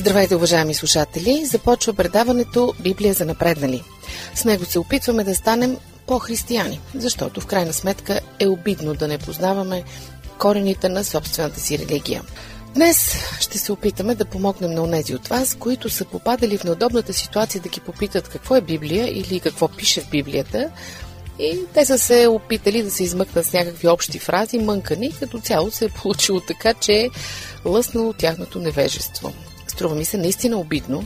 Здравейте, уважаеми слушатели! Започва предаването Библия за напреднали. С него се опитваме да станем по-християни, защото в крайна сметка е обидно да не познаваме корените на собствената си религия. Днес ще се опитаме да помогнем на онези от вас, които са попадали в неудобната ситуация да ги попитат какво е Библия или какво пише в Библията, и те са се опитали да се измъкнат с някакви общи фрази, мънкани, като цяло се е получило така, че е лъснало тяхното невежество. Струва ми се наистина обидно.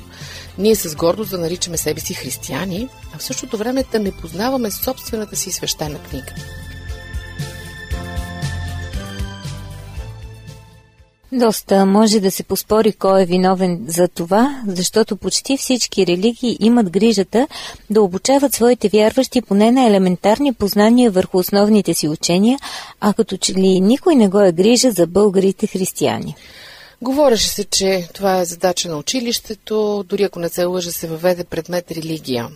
Ние с гордост да наричаме себе си християни, а в същото време да не познаваме собствената си свещена книга. Доста може да се поспори кой е виновен за това, защото почти всички религии имат грижата да обучават своите вярващи поне на елементарни познания върху основните си учения, а като че ли никой не го е грижа за българите християни. Говореше се, че това е задача на училището, дори ако не се лъжа, се въведе предмет религия.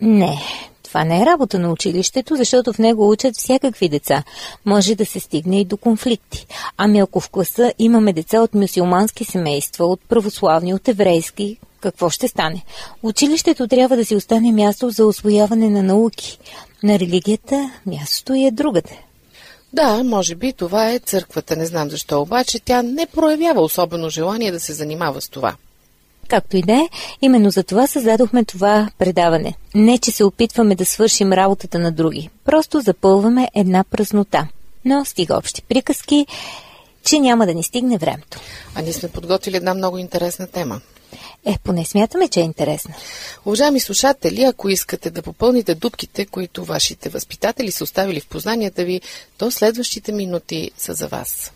Не, това не е работа на училището, защото в него учат всякакви деца. Може да се стигне и до конфликти. Ами ако в класа имаме деца от мюсюлмански семейства, от православни, от еврейски, какво ще стане? Училището трябва да си остане място за освояване на науки. На религията мястото е другаде. Да, може би това е църквата, не знам защо, обаче тя не проявява особено желание да се занимава с това. Както и да е, именно за това създадохме това предаване. Не, че се опитваме да свършим работата на други, просто запълваме една празнота. Но стига общи приказки, че няма да ни стигне времето. А ние сме подготвили една много интересна тема. Е, поне смятаме, че е интересна. Уважаеми слушатели, ако искате да попълните дубките, които вашите възпитатели са оставили в познанията ви, то следващите минути са за вас.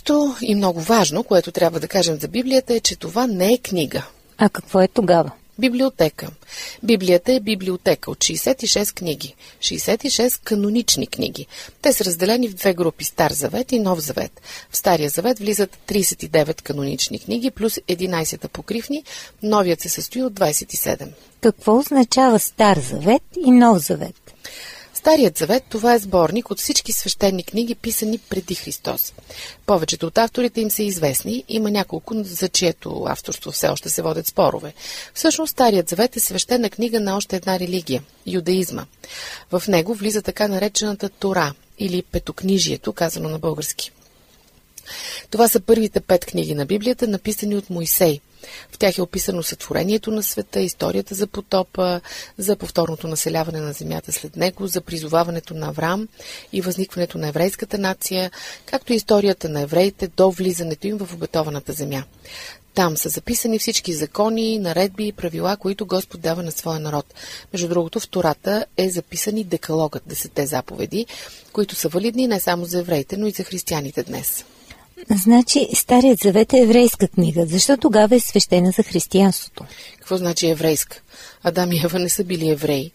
Нещо и много важно, което трябва да кажем за Библията е, че това не е книга. А какво е тогава? Библиотека. Библията е библиотека от 66 книги. 66 канонични книги. Те са разделени в две групи Стар завет и Нов завет. В Стария завет влизат 39 канонични книги плюс 11 покривни. Новият се състои от 27. Какво означава Стар завет и Нов завет? Старият завет това е сборник от всички свещени книги, писани преди Христос. Повечето от авторите им са известни, има няколко, за чието авторство все още се водят спорове. Всъщност Старият завет е свещена книга на още една религия – юдаизма. В него влиза така наречената Тора или Петокнижието, казано на български. Това са първите пет книги на Библията, написани от Моисей – в тях е описано сътворението на света, историята за потопа, за повторното населяване на земята след него, за призоваването на Авраам и възникването на еврейската нация, както и историята на евреите до влизането им в обетованата земя. Там са записани всички закони, наредби и правила, които Господ дава на своя народ. Между другото, в Тората е записани декалогът, десете заповеди, които са валидни не само за евреите, но и за християните днес. Значи Старият завет е еврейска книга. Защо тогава е свещена за християнството? Какво значи еврейска? Адам и Ева не са били евреи.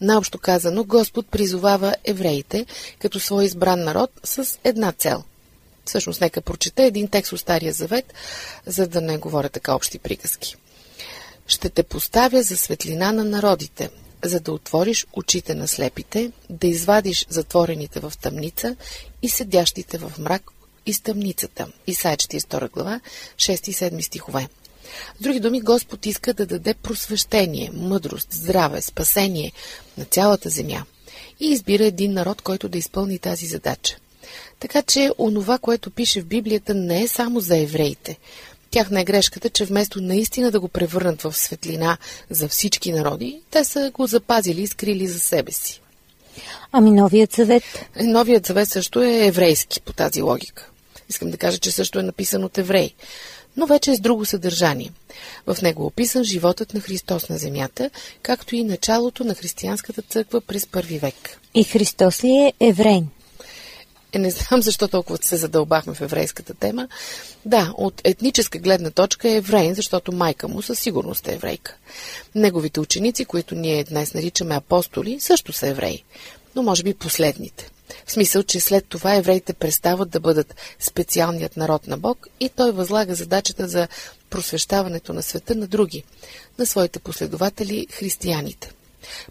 Наобщо казано, Господ призовава евреите като свой избран народ с една цел. Всъщност, нека прочета един текст от Стария завет, за да не говоря така общи приказки. Ще те поставя за светлина на народите, за да отвориш очите на слепите, да извадиш затворените в тъмница и седящите в мрак из тъмницата. Исаия 42 глава, 6 и 7 стихове. С други думи, Господ иска да даде просвещение, мъдрост, здраве, спасение на цялата земя и избира един народ, който да изпълни тази задача. Така че онова, което пише в Библията, не е само за евреите. Тяхна е грешката, че вместо наистина да го превърнат в светлина за всички народи, те са го запазили и скрили за себе си. Ами новият завет? Новият завет също е еврейски по тази логика. Искам да кажа, че също е написан от евреи, но вече е с друго съдържание. В него е описан животът на Христос на земята, както и началото на християнската църква през първи век. И Христос ли е еврейн? Е, не знам защо толкова се задълбахме в еврейската тема. Да, от етническа гледна точка е еврейн, защото майка му със сигурност е еврейка. Неговите ученици, които ние днес наричаме апостоли, също са евреи, но може би последните. В смисъл, че след това евреите престават да бъдат специалният народ на Бог и той възлага задачата за просвещаването на света на други, на своите последователи християните.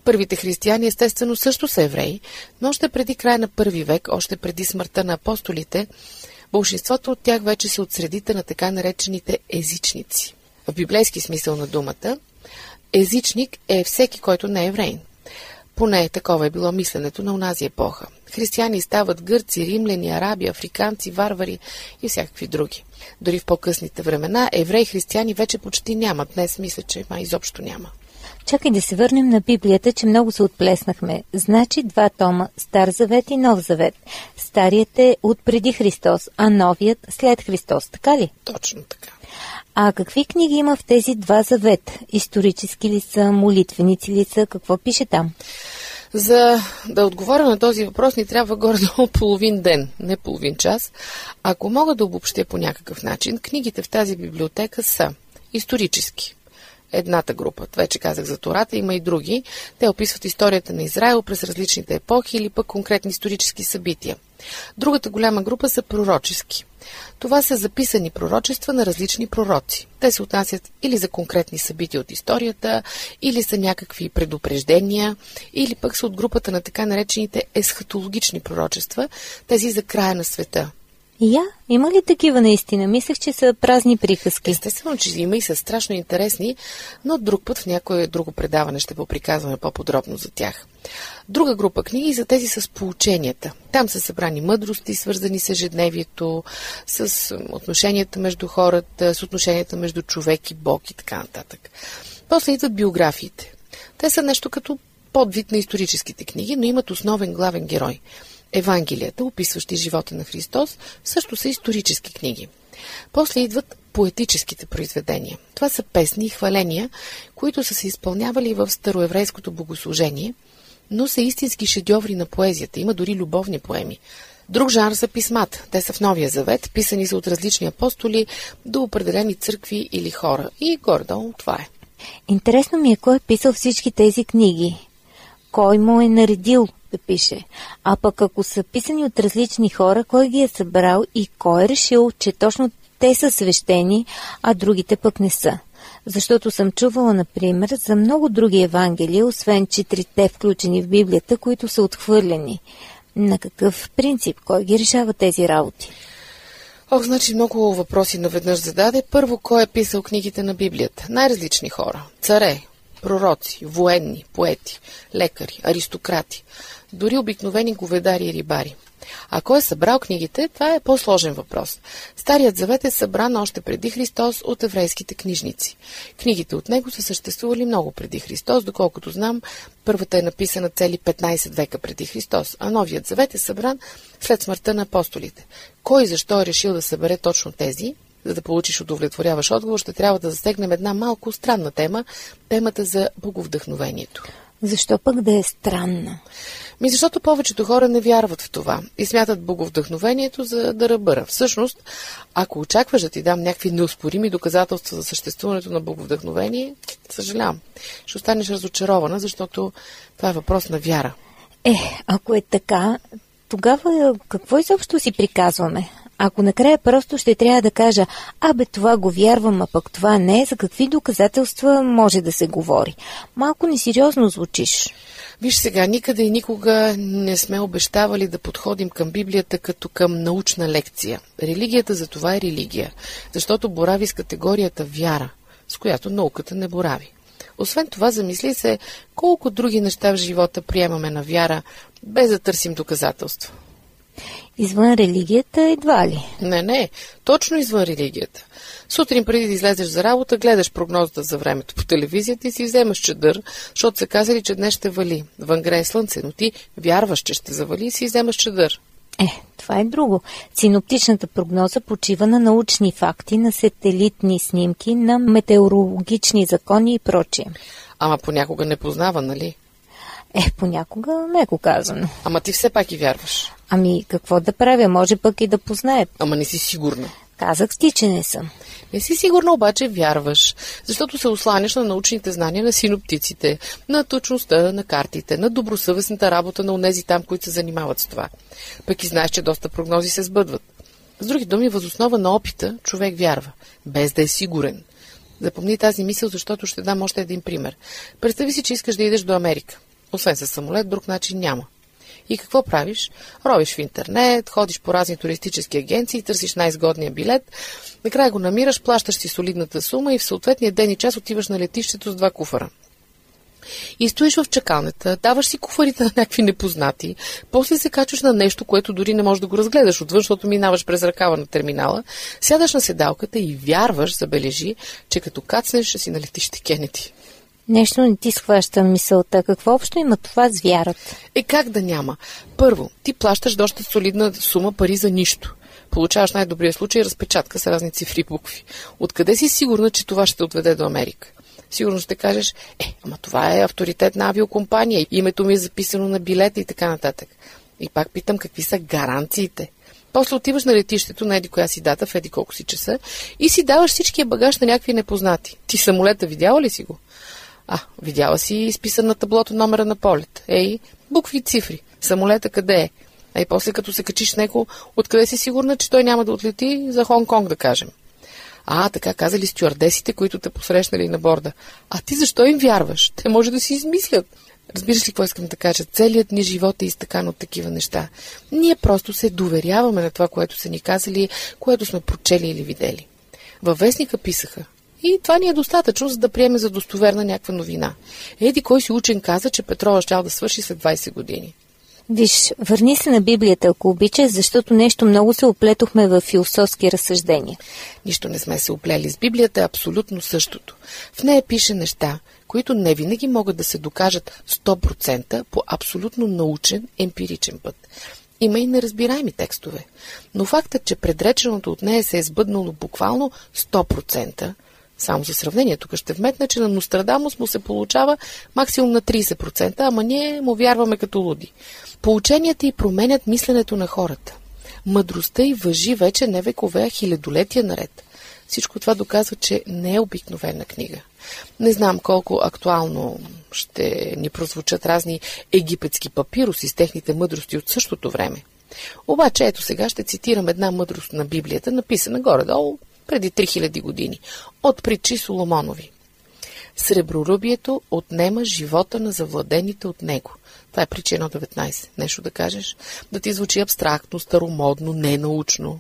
Първите християни естествено също са евреи, но още преди края на първи век, още преди смъртта на апостолите, большинството от тях вече са от средите на така наречените езичници. В библейски смисъл на думата, езичник е всеки, който не е еврейн. Поне такова е било мисленето на онази епоха. Християни стават гърци, римляни, араби, африканци, варвари и всякакви други. Дори в по-късните времена евреи християни вече почти няма. Днес мисля, че ма изобщо няма. Чакай да се върнем на Библията, че много се отплеснахме. Значи два тома – Стар завет и Нов завет. Старият е от преди Христос, а новият след Христос, така ли? Точно така. А какви книги има в тези два завет? Исторически ли са, молитвеници ли са? Какво пише там? За да отговоря на този въпрос ни трябва горе-долу половин ден, не половин час. Ако мога да обобщя по някакъв начин, книгите в тази библиотека са исторически. Едната група, вече казах за Тората, има и други. Те описват историята на Израел през различните епохи или пък конкретни исторически събития. Другата голяма група са пророчески. Това са записани пророчества на различни пророци. Те се отнасят или за конкретни събития от историята, или са някакви предупреждения, или пък са от групата на така наречените есхатологични пророчества, тези за края на света, я? Има ли такива наистина? Мислех, че са празни приказки. Естествено, че има и са страшно интересни, но друг път в някое друго предаване ще поприказваме по-подробно за тях. Друга група книги за тези с поученията. Там са събрани мъдрости, свързани с ежедневието, с отношенията между хората, с отношенията между човек и Бог и така нататък. После идват биографиите. Те са нещо като подвид на историческите книги, но имат основен главен герой – Евангелията, описващи живота на Христос, също са исторически книги. После идват поетическите произведения. Това са песни и хваления, които са се изпълнявали в староеврейското богослужение, но са истински шедьоври на поезията. Има дори любовни поеми. Друг жанр са писмата. Те са в Новия завет, писани са от различни апостоли до определени църкви или хора. И горе-долу това е. Интересно ми е кой е писал всички тези книги. Кой му е наредил да пише. А пък ако са писани от различни хора, кой ги е събрал и кой е решил, че точно те са свещени, а другите пък не са. Защото съм чувала, например, за много други евангелия, освен четирите включени в Библията, които са отхвърлени. На какъв принцип? Кой ги решава тези работи? Ох, значи много въпроси наведнъж зададе. Първо, кой е писал книгите на Библията? Най-различни хора. Царе, пророци, военни, поети, лекари, аристократи, дори обикновени говедари и рибари. А кой е събрал книгите, това е по-сложен въпрос. Старият завет е събран още преди Христос от еврейските книжници. Книгите от него са съществували много преди Христос, доколкото знам, първата е написана цели 15 века преди Христос, а новият завет е събран след смъртта на апостолите. Кой и защо е решил да събере точно тези? За да получиш удовлетворяваш отговор, ще трябва да засегнем една малко странна тема, темата за боговдъхновението. Защо пък да е странна? Ми защото повечето хора не вярват в това и смятат боговдъхновението за да ръбъра. Всъщност, ако очакваш да ти дам някакви неоспорими доказателства за съществуването на боговдъхновение, съжалявам. Ще останеш разочарована, защото това е въпрос на вяра. Е, ако е така, тогава какво изобщо си приказваме? Ако накрая просто ще трябва да кажа, абе това го вярвам, а пък това не за какви доказателства може да се говори. Малко несериозно звучиш. Виж сега, никъде и никога не сме обещавали да подходим към Библията като към научна лекция. Религията за това е религия, защото борави с категорията вяра, с която науката не борави. Освен това, замисли се колко други неща в живота приемаме на вяра, без да търсим доказателства. Извън религията едва ли? Не, не, точно извън религията. Сутрин преди да излезеш за работа, гледаш прогнозата за времето по телевизията и си вземаш чадър, защото са казали, че днес ще вали. Вън грее слънце, но ти вярваш, че ще завали и си вземаш чадър. Е, това е друго. Синоптичната прогноза почива на научни факти, на сателитни снимки, на метеорологични закони и прочие. Ама понякога не познава, нали? Е, понякога меко казано. Ама ти все пак и вярваш. Ами, какво да правя? Може пък и да познае. Ама не си сигурна. Казах ти, че не съм. Не си сигурна, обаче вярваш, защото се осланяш на научните знания на синоптиците, на точността на картите, на добросъвестната работа на онези там, които се занимават с това. Пък и знаеш, че доста прогнози се сбъдват. С други думи, възоснова на опита човек вярва, без да е сигурен. Запомни тази мисъл, защото ще дам още един пример. Представи си, че искаш да идеш до Америка. Освен с самолет, друг начин няма. И какво правиш? Робиш в интернет, ходиш по разни туристически агенции, търсиш най-изгодния билет, накрая го намираш, плащаш си солидната сума и в съответния ден и час отиваш на летището с два куфара. И стоиш в чакалнята, даваш си куфарите на някакви непознати, после се качваш на нещо, което дори не можеш да го разгледаш отвън, защото минаваш през ръкава на терминала, сядаш на седалката и вярваш, забележи, че като кацнеш, ще си на летище Кенети. Нещо не ти схваща мисълта. Какво общо има това с вярата? Е, как да няма? Първо, ти плащаш доста солидна сума пари за нищо. Получаваш най-добрия случай разпечатка с разни цифри и букви. Откъде си сигурна, че това ще отведе до Америка? Сигурно ще кажеш, е, ама това е авторитет на авиокомпания, името ми е записано на билета и така нататък. И пак питам, какви са гаранциите? После отиваш на летището на еди коя си дата, в еди колко си часа и си даваш всичкия багаж на някакви непознати. Ти самолета видяла ли си го? А, видяла си изписан на таблото номера на полет. Ей, букви и цифри. Самолета къде е? А и после като се качиш с него, откъде си сигурна, че той няма да отлети за Хонг-Конг, да кажем? А, така казали стюардесите, които те посрещнали на борда. А ти защо им вярваш? Те може да си измислят. Разбираш ли какво искам да кажа? Целият ни живот е изтъкан от такива неща. Ние просто се доверяваме на това, което са ни казали, което сме прочели или видели. Във вестника писаха. И това ни е достатъчно, за да приеме за достоверна някаква новина. Еди, кой си учен каза, че петрола ще да свърши след 20 години. Виж, върни се на Библията, ако обичаш, защото нещо много се оплетохме в философски разсъждения. Нищо не сме се оплели. С Библията е абсолютно същото. В нея пише неща, които не винаги могат да се докажат 100% по абсолютно научен, емпиричен път. Има и неразбираеми текстове. Но фактът, че предреченото от нея се е сбъднало буквално 100%, Само за сравнение, тук ще вметна, че на Нострадамус му се получава максимум на 30%, ама ние му вярваме като луди. Поученията и променят мисленето на хората. Мъдростта и въжи вече не векове, а хилядолетия наред. Всичко това доказва, че не е обикновена книга. Не знам колко актуално ще ни прозвучат разни египетски папируси с техните мъдрости от същото време. Обаче ето сега ще цитирам една мъдрост на Библията, написана горе-долу преди 3000 години, от притчи Соломонови. Среброрубието отнема живота на завладените от него. Това е притча 1.19. Нещо да кажеш? Да ти звучи абстрактно, старомодно, ненаучно.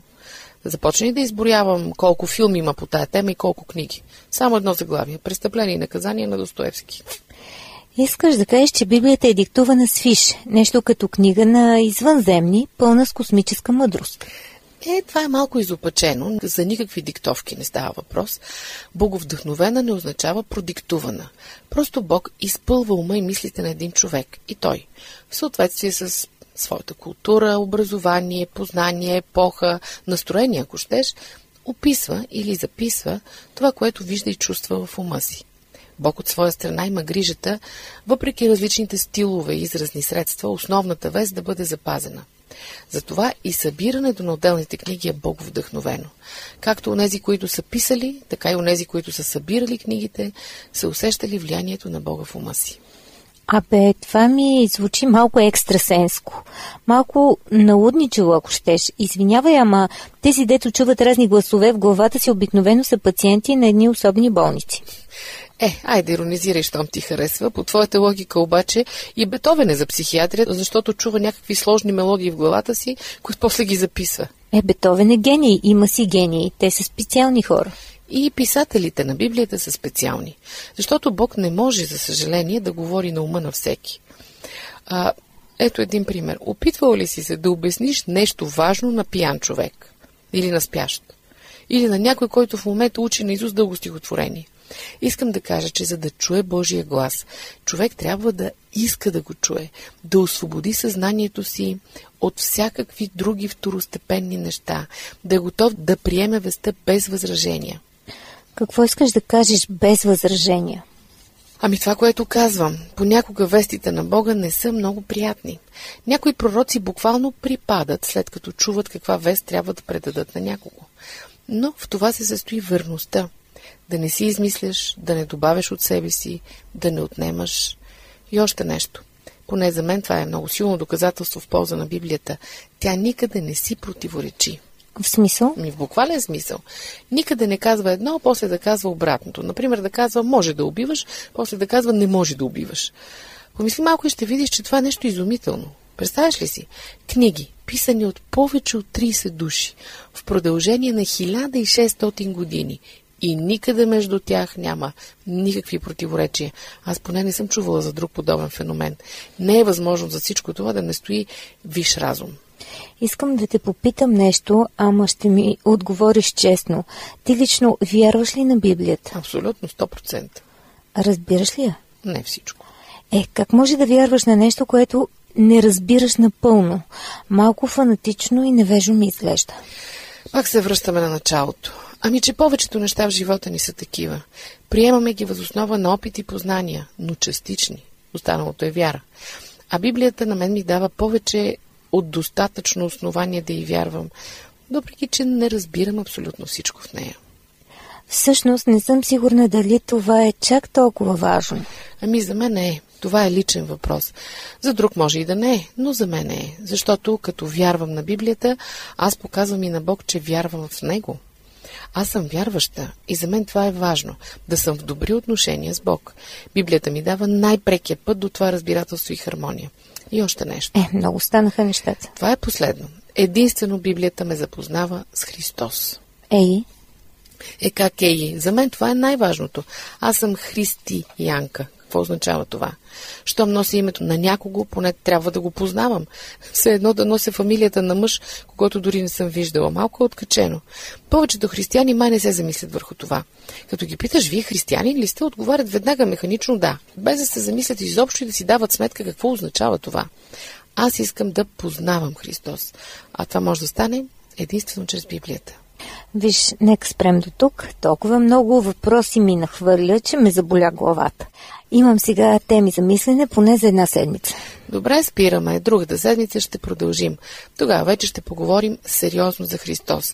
Започни да изборявам колко филми има по тая тема и колко книги. Само едно заглавие. Престъпление и наказание на Достоевски. Искаш да кажеш, че Библията е диктувана с фиш, нещо като книга на извънземни, пълна с космическа мъдрост. Е, това е малко изопачено. За никакви диктовки не става въпрос. Боговдъхновена не означава продиктувана. Просто Бог изпълва ума и мислите на един човек. И той. В съответствие с своята култура, образование, познание, епоха, настроение, ако щеш, описва или записва това, което вижда и чувства в ума си. Бог от своя страна има грижата, въпреки различните стилове и изразни средства, основната вест да бъде запазена. Затова и събирането на отделните книги е Бог вдъхновено. Както онези, които са писали, така и онези, които са събирали книгите, са усещали влиянието на Бога в ума си. Абе, това ми звучи малко екстрасенско. Малко налудничало, ако щеш. Извинявай, ама тези дето чуват разни гласове в главата си обикновено са пациенти на едни особени болници. Е, айде иронизирай, щом ти харесва. По твоята логика обаче и Бетовен е за психиатрия, защото чува някакви сложни мелодии в главата си, които после ги записва. Е, Бетовен е гений, има си гении. Те са специални хора. И писателите на Библията са специални, защото Бог не може, за съжаление, да говори на ума на всеки. А, ето един пример. Опитвал ли си се да обясниш нещо важно на пиян човек? Или на спящ? Или на някой, който в момента учи на Изус дълго стихотворение? Искам да кажа, че за да чуе Божия глас, човек трябва да иска да го чуе, да освободи съзнанието си от всякакви други второстепенни неща, да е готов да приеме веста без възражения. Какво искаш да кажеш без възражения? Ами това, което казвам. Понякога вестите на Бога не са много приятни. Някои пророци буквално припадат, след като чуват каква вест трябва да предадат на някого. Но в това се състои верността. Да не си измисляш, да не добавяш от себе си, да не отнемаш. И още нещо. Поне за мен това е много силно доказателство в полза на Библията. Тя никъде не си противоречи. В смисъл? Ми в буквален смисъл. Никъде не казва едно, а после да казва обратното. Например, да казва може да убиваш, после да казва не може да убиваш. Помисли малко и ще видиш, че това е нещо изумително. Представяш ли си? Книги, писани от повече от 30 души, в продължение на 1600 години. И никъде между тях няма никакви противоречия. Аз поне не съм чувала за друг подобен феномен. Не е възможно за всичко това да не стои виш разум. Искам да те попитам нещо, ама ще ми отговориш честно. Ти лично вярваш ли на Библията? Абсолютно, 100%. Разбираш ли я? Не всичко. Е, как може да вярваш на нещо, което не разбираш напълно? Малко фанатично и невежо ми изглежда. Пак се връщаме на началото. Ами, че повечето неща в живота ни са такива. Приемаме ги възоснова на опит и познания, но частични. Останалото е вяра. А Библията на мен ми дава повече от достатъчно основание да й вярвам, въпреки че не разбирам абсолютно всичко в нея. Всъщност не съм сигурна дали това е чак толкова важно. Ами за мен е. Това е личен въпрос. За друг може и да не е, но за мен е. Защото като вярвам на Библията, аз показвам и на Бог, че вярвам в Него. Аз съм вярваща и за мен това е важно да съм в добри отношения с Бог. Библията ми дава най-прекия път до това разбирателство и хармония. И още нещо. Е, много станаха нещата. Това е последно. Единствено Библията ме запознава с Христос. Ей? Е, как ей? За мен това е най-важното. Аз съм християнка. Какво означава това? Щом носи името на някого, поне трябва да го познавам. Все едно да нося фамилията на мъж, когато дори не съм виждала. Малко е откачено. Повечето християни май не се замислят върху това. Като ги питаш, вие християни ли сте, отговарят веднага механично да, без да се замислят изобщо и да си дават сметка какво означава това. Аз искам да познавам Христос. А това може да стане единствено чрез Библията. Виж, нека спрем до тук. Толкова много въпроси ми нахвърля, че ме заболя главата. Имам сега теми за мислене поне за една седмица. Добре, спираме. Другата седмица ще продължим. Тогава вече ще поговорим сериозно за Христос.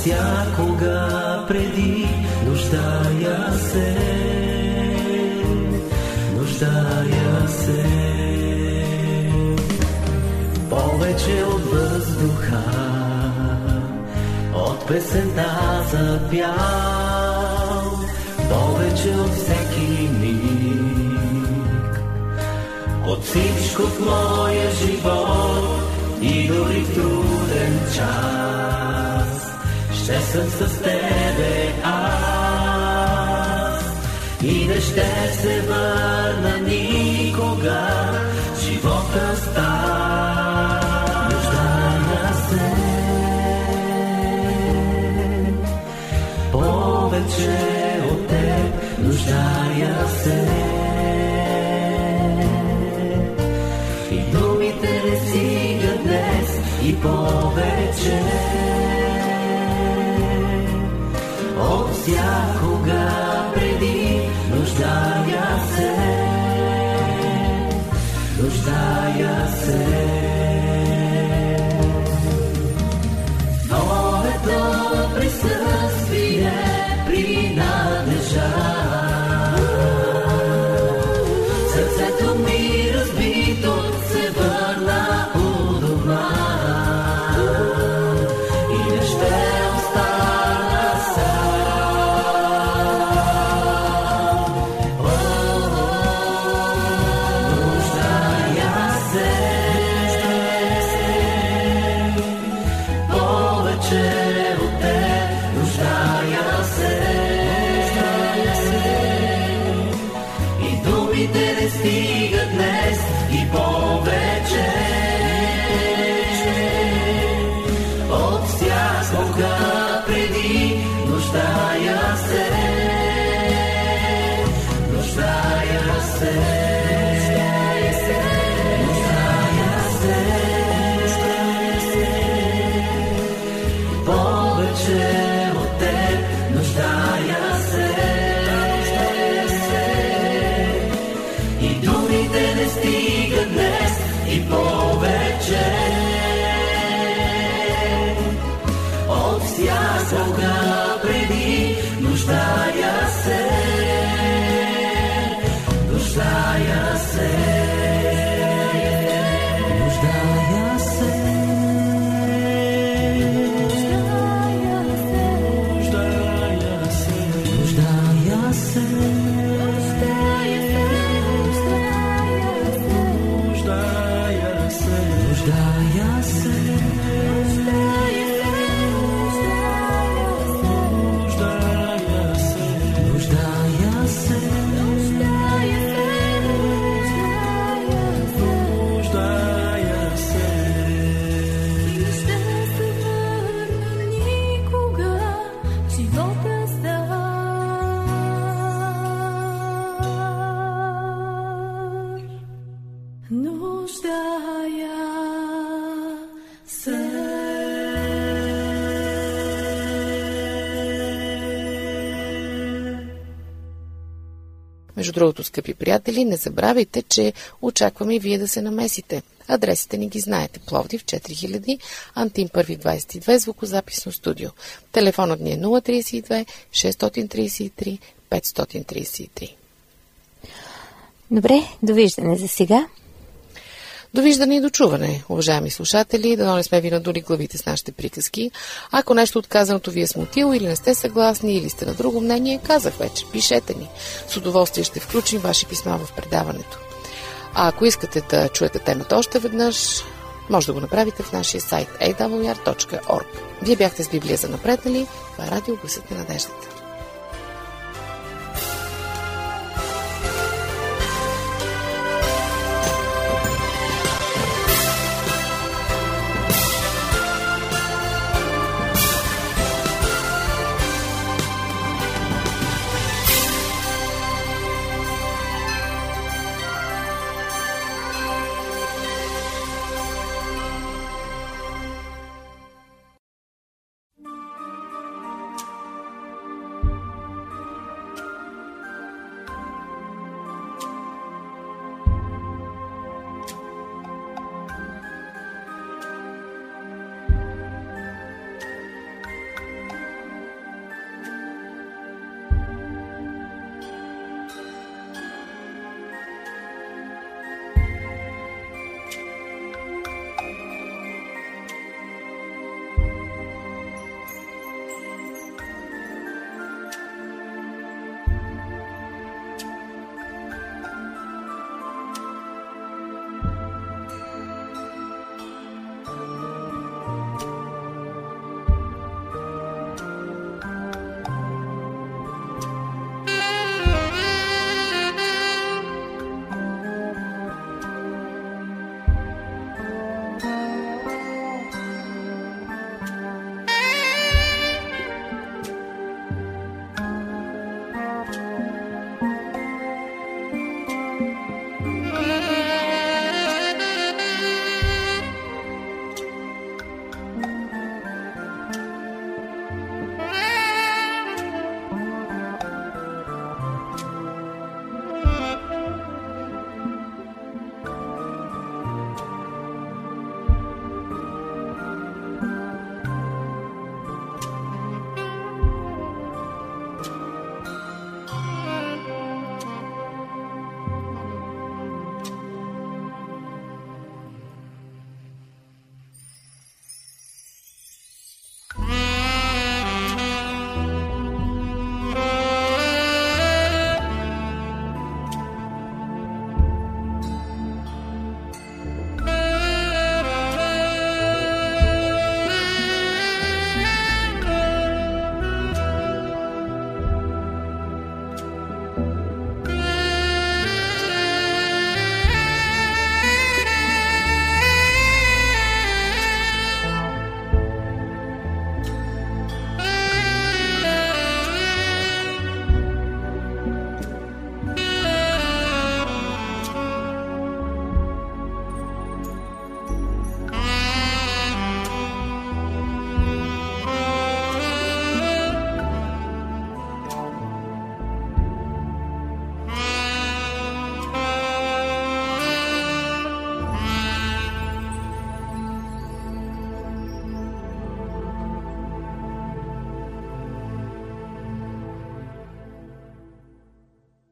всякога преди нуждая се, нуждая се. Повече от въздуха, от песента за пял, повече от всеки миг, от всичко в моя живот и дори в труден час ще съм с тебе аз. И не ще се върна никога живота става нуждая се. Повече от теб нуждая се. Повече от Между другото, скъпи приятели, не забравяйте, че очакваме и вие да се намесите. Адресите ни ги знаете. Пловдив 4000, Антим 122, звукозаписно студио. Телефонът ни е 032 633 533. Добре, довиждане за сега. Довиждане и дочуване, уважаеми слушатели, да не сме ви надули главите с нашите приказки. Ако нещо отказаното ви е смутило или не сте съгласни, или сте на друго мнение, казах вече, пишете ни. С удоволствие ще включим ваши писма в предаването. А ако искате да чуете темата още веднъж, може да го направите в нашия сайт awr.org. Вие бяхте с Библия за напреднали. Това е радио Гласът на надеждата.